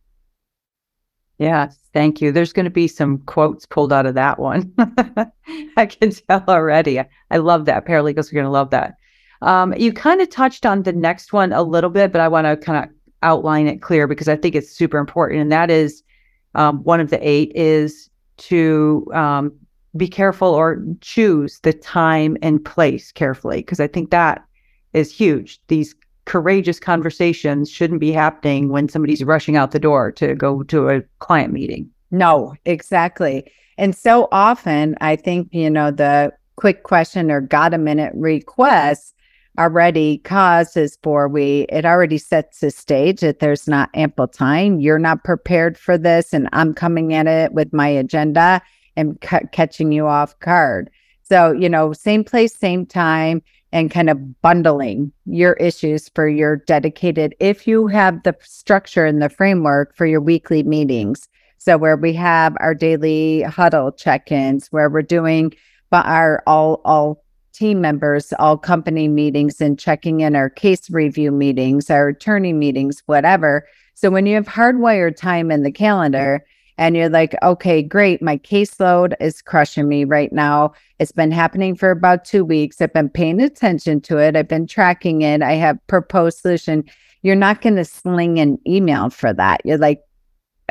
Yeah, thank you. There's going to be some quotes pulled out of that one. I can tell already. I love that. Paralegals are going to love that. Um, you kind of touched on the next one a little bit, but I want to kind of outline it clear because I think it's super important. And that is um, one of the eight is to um, be careful or choose the time and place carefully because I think that is huge. These courageous conversations shouldn't be happening when somebody's rushing out the door to go to a client meeting. No, exactly. And so often, I think, you know, the quick question or got a minute request already causes for we it already sets the stage that there's not ample time. You're not prepared for this and i'm coming at it with my agenda and c- catching you off guard. So you know same place same time and kind of bundling your issues for your dedicated if you have the structure and the framework for your weekly meetings. So where we have our daily huddle check-ins where we're doing but our all all team members, all company meetings and checking in our case review meetings, our attorney meetings, whatever. So when you have hardwired time in the calendar and you're like, okay, great, my caseload is crushing me right now. It's been happening for about two weeks. I've been paying attention to it. I've been tracking it. I have proposed solution. You're not going to sling an email for that. You're like,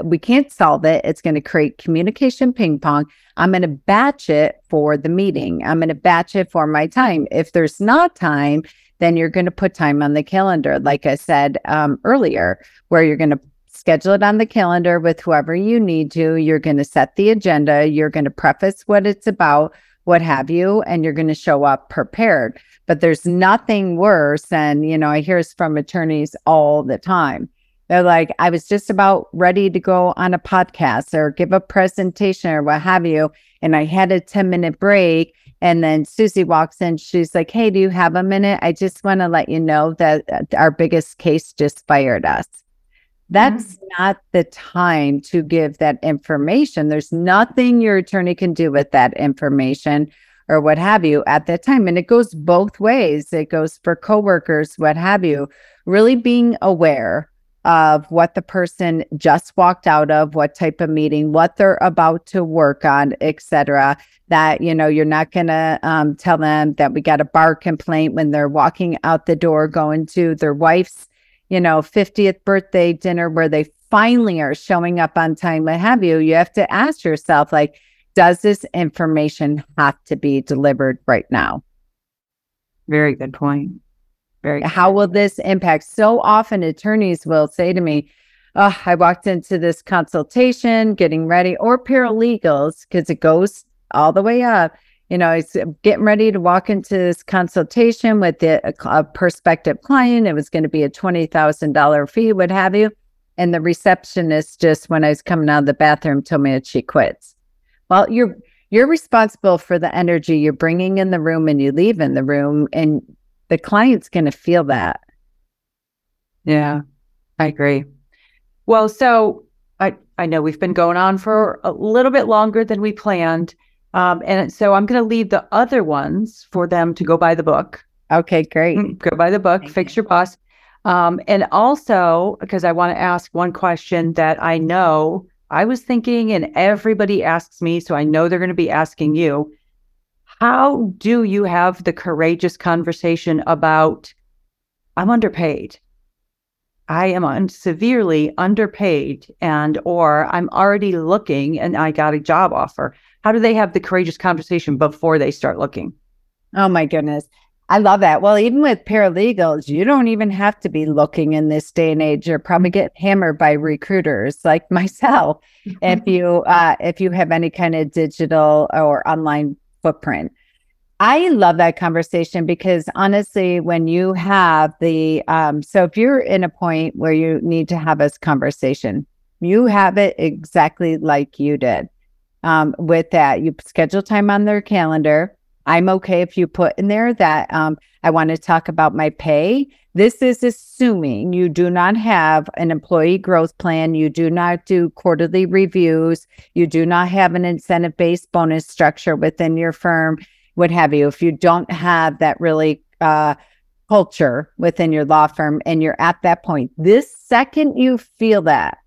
we can't solve it. It's going to create communication ping pong. I'm going to batch it for the meeting. I'm going to batch it for my time. If there's not time, then you're going to put time on the calendar, like I said um, earlier, where you're going to schedule it on the calendar with whoever you need to. You're going to set the agenda. You're going to preface what it's about, what have you, and you're going to show up prepared. But there's nothing worse than, you know, I hear this from attorneys all the time they're like, I was just about ready to go on a podcast or give a presentation or what have you. And I had a 10 minute break. And then Susie walks in. She's like, Hey, do you have a minute? I just want to let you know that uh, our biggest case just fired us. That's mm-hmm. not the time to give that information. There's nothing your attorney can do with that information or what have you at that time. And it goes both ways. It goes for coworkers, what have you. Really being aware of what the person just walked out of, what type of meeting, what they're about to work on, etc. That you know you're not going to um, tell them that we got a bar complaint when they're walking out the door going to their wife's you know 50th birthday dinner where they finally are showing up on time. What have you? You have to ask yourself like, does this information have to be delivered right now? Very good point. Very how will this impact? So often attorneys will say to me, oh, I walked into this consultation getting ready, or paralegals, because it goes all the way up. you know, it's uh, getting ready to walk into this consultation with the, uh, a, a prospective client. It was going to be a $20,000 fee, what have you. And the receptionist just, when I was coming out of the bathroom, told me that she quits. Well, you're, you're responsible for the energy you're bringing in the room and you leave in the room and the client's going to feel that. Yeah, I agree. Well, so I, I know we've been going on for a little bit longer than we planned. Um, and so I'm going to leave the other ones for them to go buy the book. Okay, great. Mm, go buy the book, Thank Fix you. Your Boss. Um, and also, because I want to ask one question that I know I was thinking, and everybody asks me, so I know they're going to be asking you how do you have the courageous conversation about I'm underpaid? I am un- severely underpaid and or I'm already looking and I got a job offer. How do they have the courageous conversation before they start looking? Oh my goodness. I love that. Well, even with paralegals, you don't even have to be looking in this day and age. You're probably get hammered by recruiters like myself if you uh, if you have any kind of digital or online footprint. I love that conversation because honestly, when you have the um, so if you're in a point where you need to have this conversation, you have it exactly like you did um, with that. You schedule time on their calendar. I'm okay if you put in there that um, I want to talk about my pay. This is assuming you do not have an employee growth plan. You do not do quarterly reviews. You do not have an incentive based bonus structure within your firm, what have you. If you don't have that really uh, culture within your law firm and you're at that point, this second you feel that,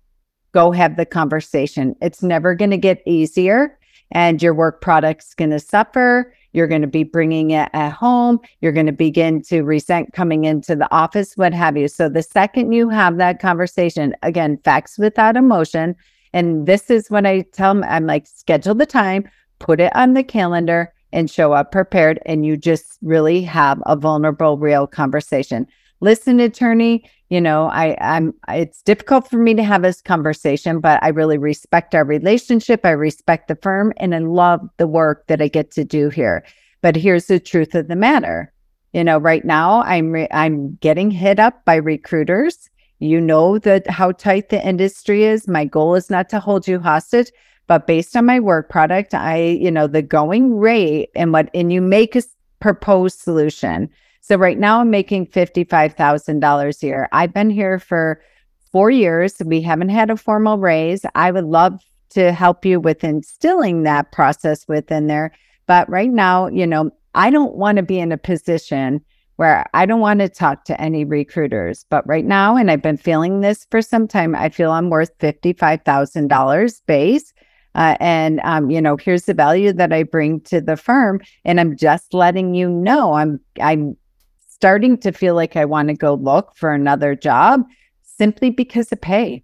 go have the conversation. It's never going to get easier and your work product's going to suffer. You're going to be bringing it at home. You're going to begin to resent coming into the office, what have you. So the second you have that conversation, again, facts without emotion. And this is what I tell them I'm like, schedule the time, put it on the calendar, and show up prepared. And you just really have a vulnerable, real conversation. Listen, attorney, you know i i'm it's difficult for me to have this conversation but i really respect our relationship. I respect the firm and i love the work that i get to do here. But here's the truth of the matter. You know right now i'm re- i'm getting hit up by recruiters. You know that how tight the industry is. My goal is not to hold you hostage but based on my work product i you know the going rate and what and you make a proposed solution so right now I'm making $55,000 a year. I've been here for four years. We haven't had a formal raise. I would love to help you with instilling that process within there. But right now, you know, I don't want to be in a position where I don't want to talk to any recruiters. But right now, and I've been feeling this for some time, I feel I'm worth $55,000 base. Uh, and um, you know, here's the value that I bring to the firm, and I'm just letting you know I'm I'm starting to feel like I want to go look for another job simply because of pay.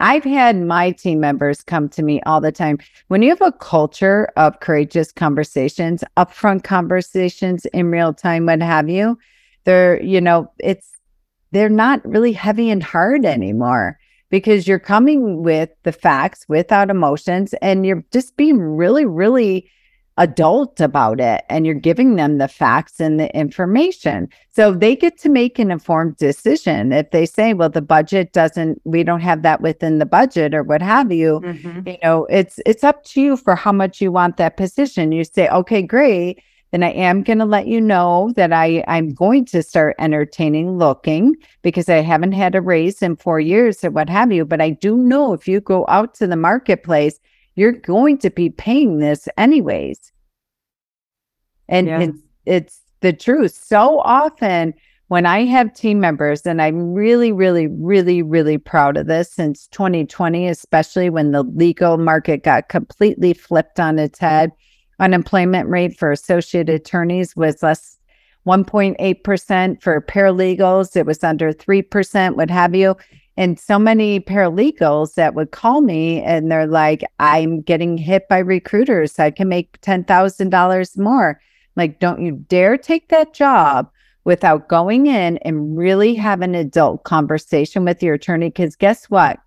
I've had my team members come to me all the time. When you have a culture of courageous conversations, upfront conversations in real time, what have you, they're, you know, it's, they're not really heavy and hard anymore because you're coming with the facts without emotions and you're just being really, really adult about it and you're giving them the facts and the information. So they get to make an informed decision. If they say, well, the budget doesn't, we don't have that within the budget or what have you, mm-hmm. you know, it's it's up to you for how much you want that position. You say, okay, great. Then I am going to let you know that I, I'm going to start entertaining looking because I haven't had a raise in four years or what have you. But I do know if you go out to the marketplace, you're going to be paying this anyways. And yeah. it's it's the truth. So often when I have team members, and I'm really, really, really, really proud of this since 2020, especially when the legal market got completely flipped on its head. Unemployment rate for associate attorneys was less 1.8%. For paralegals, it was under 3%, what have you and so many paralegals that would call me and they're like, I'm getting hit by recruiters. I can make $10,000 more. Like, don't you dare take that job without going in and really have an adult conversation with your attorney. Because guess what?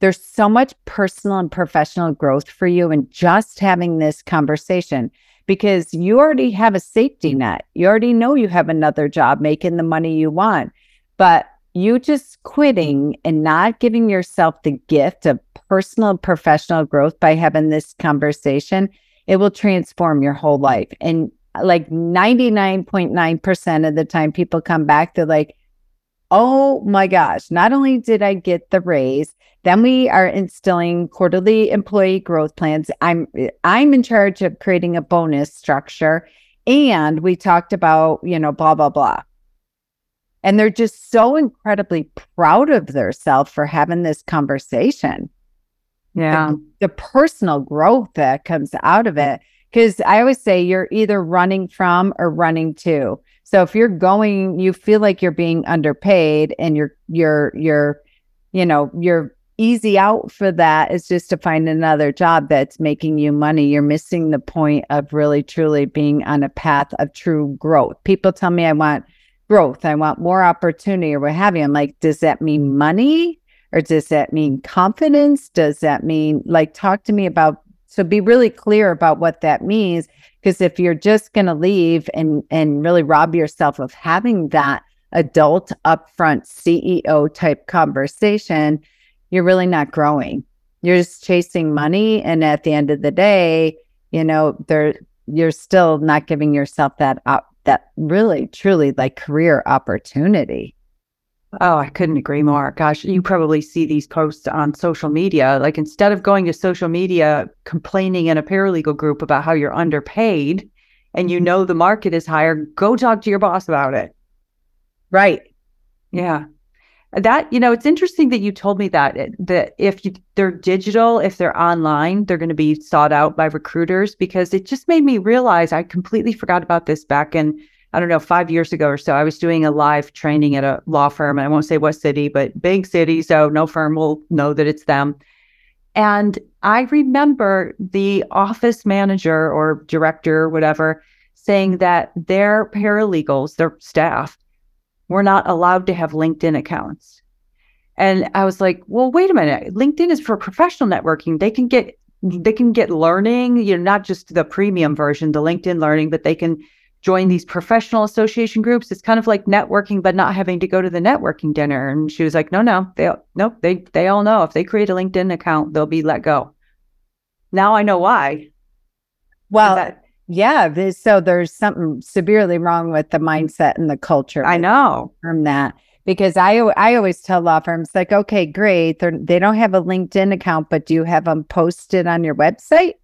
There's so much personal and professional growth for you in just having this conversation because you already have a safety net. You already know you have another job making the money you want. But you just quitting and not giving yourself the gift of personal professional growth by having this conversation, it will transform your whole life. And like 99.9% of the time people come back, they're like, oh my gosh, not only did I get the raise, then we are instilling quarterly employee growth plans. I'm I'm in charge of creating a bonus structure. And we talked about, you know, blah, blah, blah. And they're just so incredibly proud of themselves for having this conversation. Yeah. The, the personal growth that comes out of it. Because I always say you're either running from or running to. So if you're going, you feel like you're being underpaid and you're, you're, you're, you know, you're easy out for that is just to find another job that's making you money. You're missing the point of really truly being on a path of true growth. People tell me I want growth, I want more opportunity or what have you. I'm like, does that mean mm. money? Or does that mean confidence? Does that mean like talk to me about so be really clear about what that means. Because if you're just gonna leave and and really rob yourself of having that adult upfront CEO type conversation, you're really not growing. You're just chasing money. And at the end of the day, you know, there you're still not giving yourself that up that really truly like career opportunity. Oh, I couldn't agree more. Gosh, you probably see these posts on social media. Like instead of going to social media complaining in a paralegal group about how you're underpaid and you mm-hmm. know the market is higher, go talk to your boss about it. Right. Yeah. That, you know, it's interesting that you told me that eh, that if you, they're digital, if they're online, they're going to be sought out by recruiters because it just made me realize I completely forgot about this back in I don't know, five years ago or so, I was doing a live training at a law firm. And I won't say what city, but big city. So no firm will know that it's them. And I remember the office manager or director, or whatever, saying that their paralegals, their staff, were not allowed to have LinkedIn accounts. And I was like, well, wait a minute. LinkedIn is for professional networking. They can get they can get learning, you know, not just the premium version, the LinkedIn learning, but they can join these professional association groups. It's kind of like networking, but not having to go to the networking dinner. And she was like, no, no, they nope, they they all know if they create a LinkedIn account, they'll be let go. Now I know why. Well, that, yeah. So there's something severely wrong with the mindset and the culture. I know from that because I I always tell law firms like, okay, great, They're, they don't have a LinkedIn account, but do you have them posted on your website?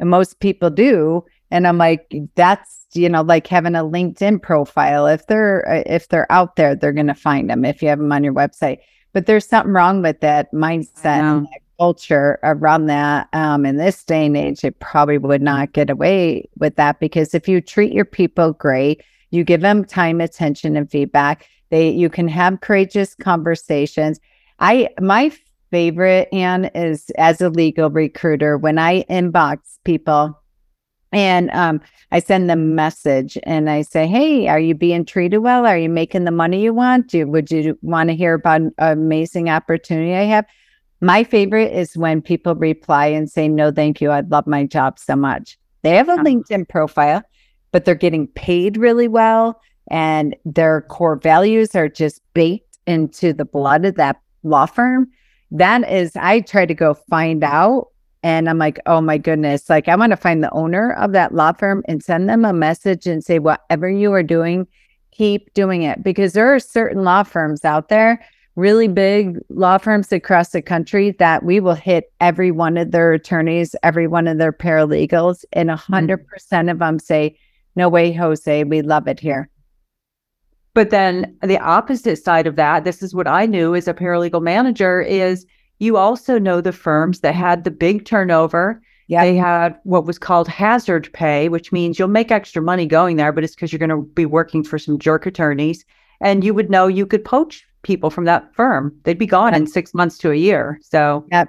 And most people do. And I'm like, that's you know like having a LinkedIn profile. If they're uh, if they're out there, they're going to find them if you have them on your website. But there's something wrong with that mindset and that culture around that. Um, in this day and age, it probably would not get away with that because if you treat your people great, you give them time, attention, and feedback. They you can have courageous conversations. I my favorite Ann is as a legal recruiter when I inbox people and um, I send them message and I say, Hey, are you being treated well? Are you making the money you want? Do, would you want to hear about an amazing opportunity I have? My favorite is when people reply and say, No, thank you. I love my job so much. They have a uh-huh. LinkedIn profile, but they're getting paid really well and their core values are just baked into the blood of that law firm. That is, I try to go find out and I'm like, oh my goodness. Like, I want to find the owner of that law firm and send them a message and say, whatever you are doing, keep doing it. Because there are certain law firms out there, really big law firms across the country, that we will hit every one of their attorneys, every one of their paralegals, and 100% mm-hmm. percent of them say, no way, Jose, we love it here. But then the opposite side of that, this is what I knew as a paralegal manager, is you also know the firms that had the big turnover. Yeah. They had what was called hazard pay, which means you'll make extra money going there, but it's because you're going to be working for some jerk attorneys. And you would know you could poach people from that firm. They'd be gone yep. in six months to a year. So, yep.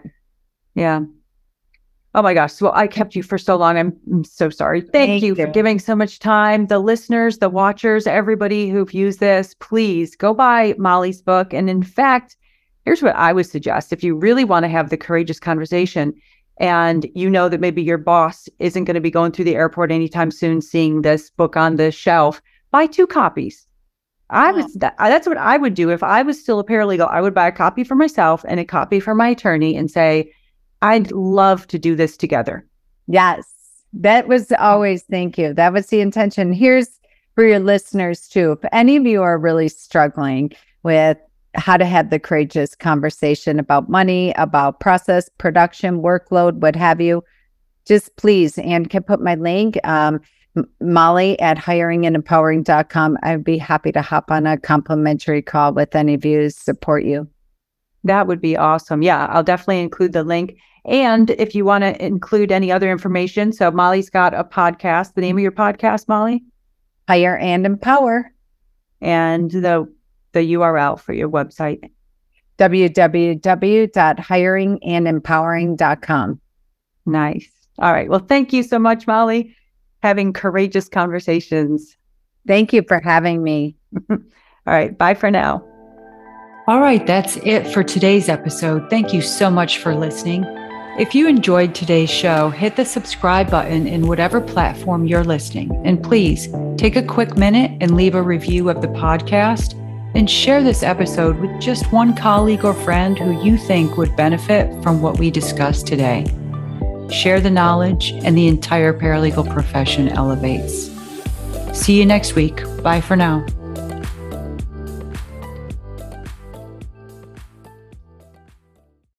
yeah. Oh my gosh. Well, I kept you for so long. I'm, I'm so sorry. Thank, Thank you, you for giving so much time. The listeners, the watchers, everybody who've used this, please go buy Molly's book. And in fact, here's what I would suggest if you really want to have the courageous conversation, and you know that maybe your boss isn't going to be going through the airport anytime soon seeing this book on the shelf, buy two copies. I was that, that's what I would do if I was still a paralegal. I would buy a copy for myself and a copy for my attorney and say, I'd love to do this together. Yes. That was always thank you. That was the intention. Here's for your listeners too. If any of you are really struggling with how to have the courageous conversation about money, about process, production, workload, what have you, just please, and can put my link, um, Molly at hiringandempowering.com. I'd be happy to hop on a complimentary call with any of you support you. That would be awesome. Yeah, I'll definitely include the link. And if you want to include any other information, so Molly's got a podcast. The name of your podcast, Molly? Hire and Empower. And the the URL for your website? www.hiringandempowering.com. Nice. All right. Well, thank you so much, Molly. Having courageous conversations. Thank you for having me. All right. Bye for now. All right. That's it for today's episode. Thank you so much for listening. If you enjoyed today's show, hit the subscribe button in whatever platform you're listening. And please take a quick minute and leave a review of the podcast and share this episode with just one colleague or friend who you think would benefit from what we discussed today. Share the knowledge, and the entire paralegal profession elevates. See you next week. Bye for now.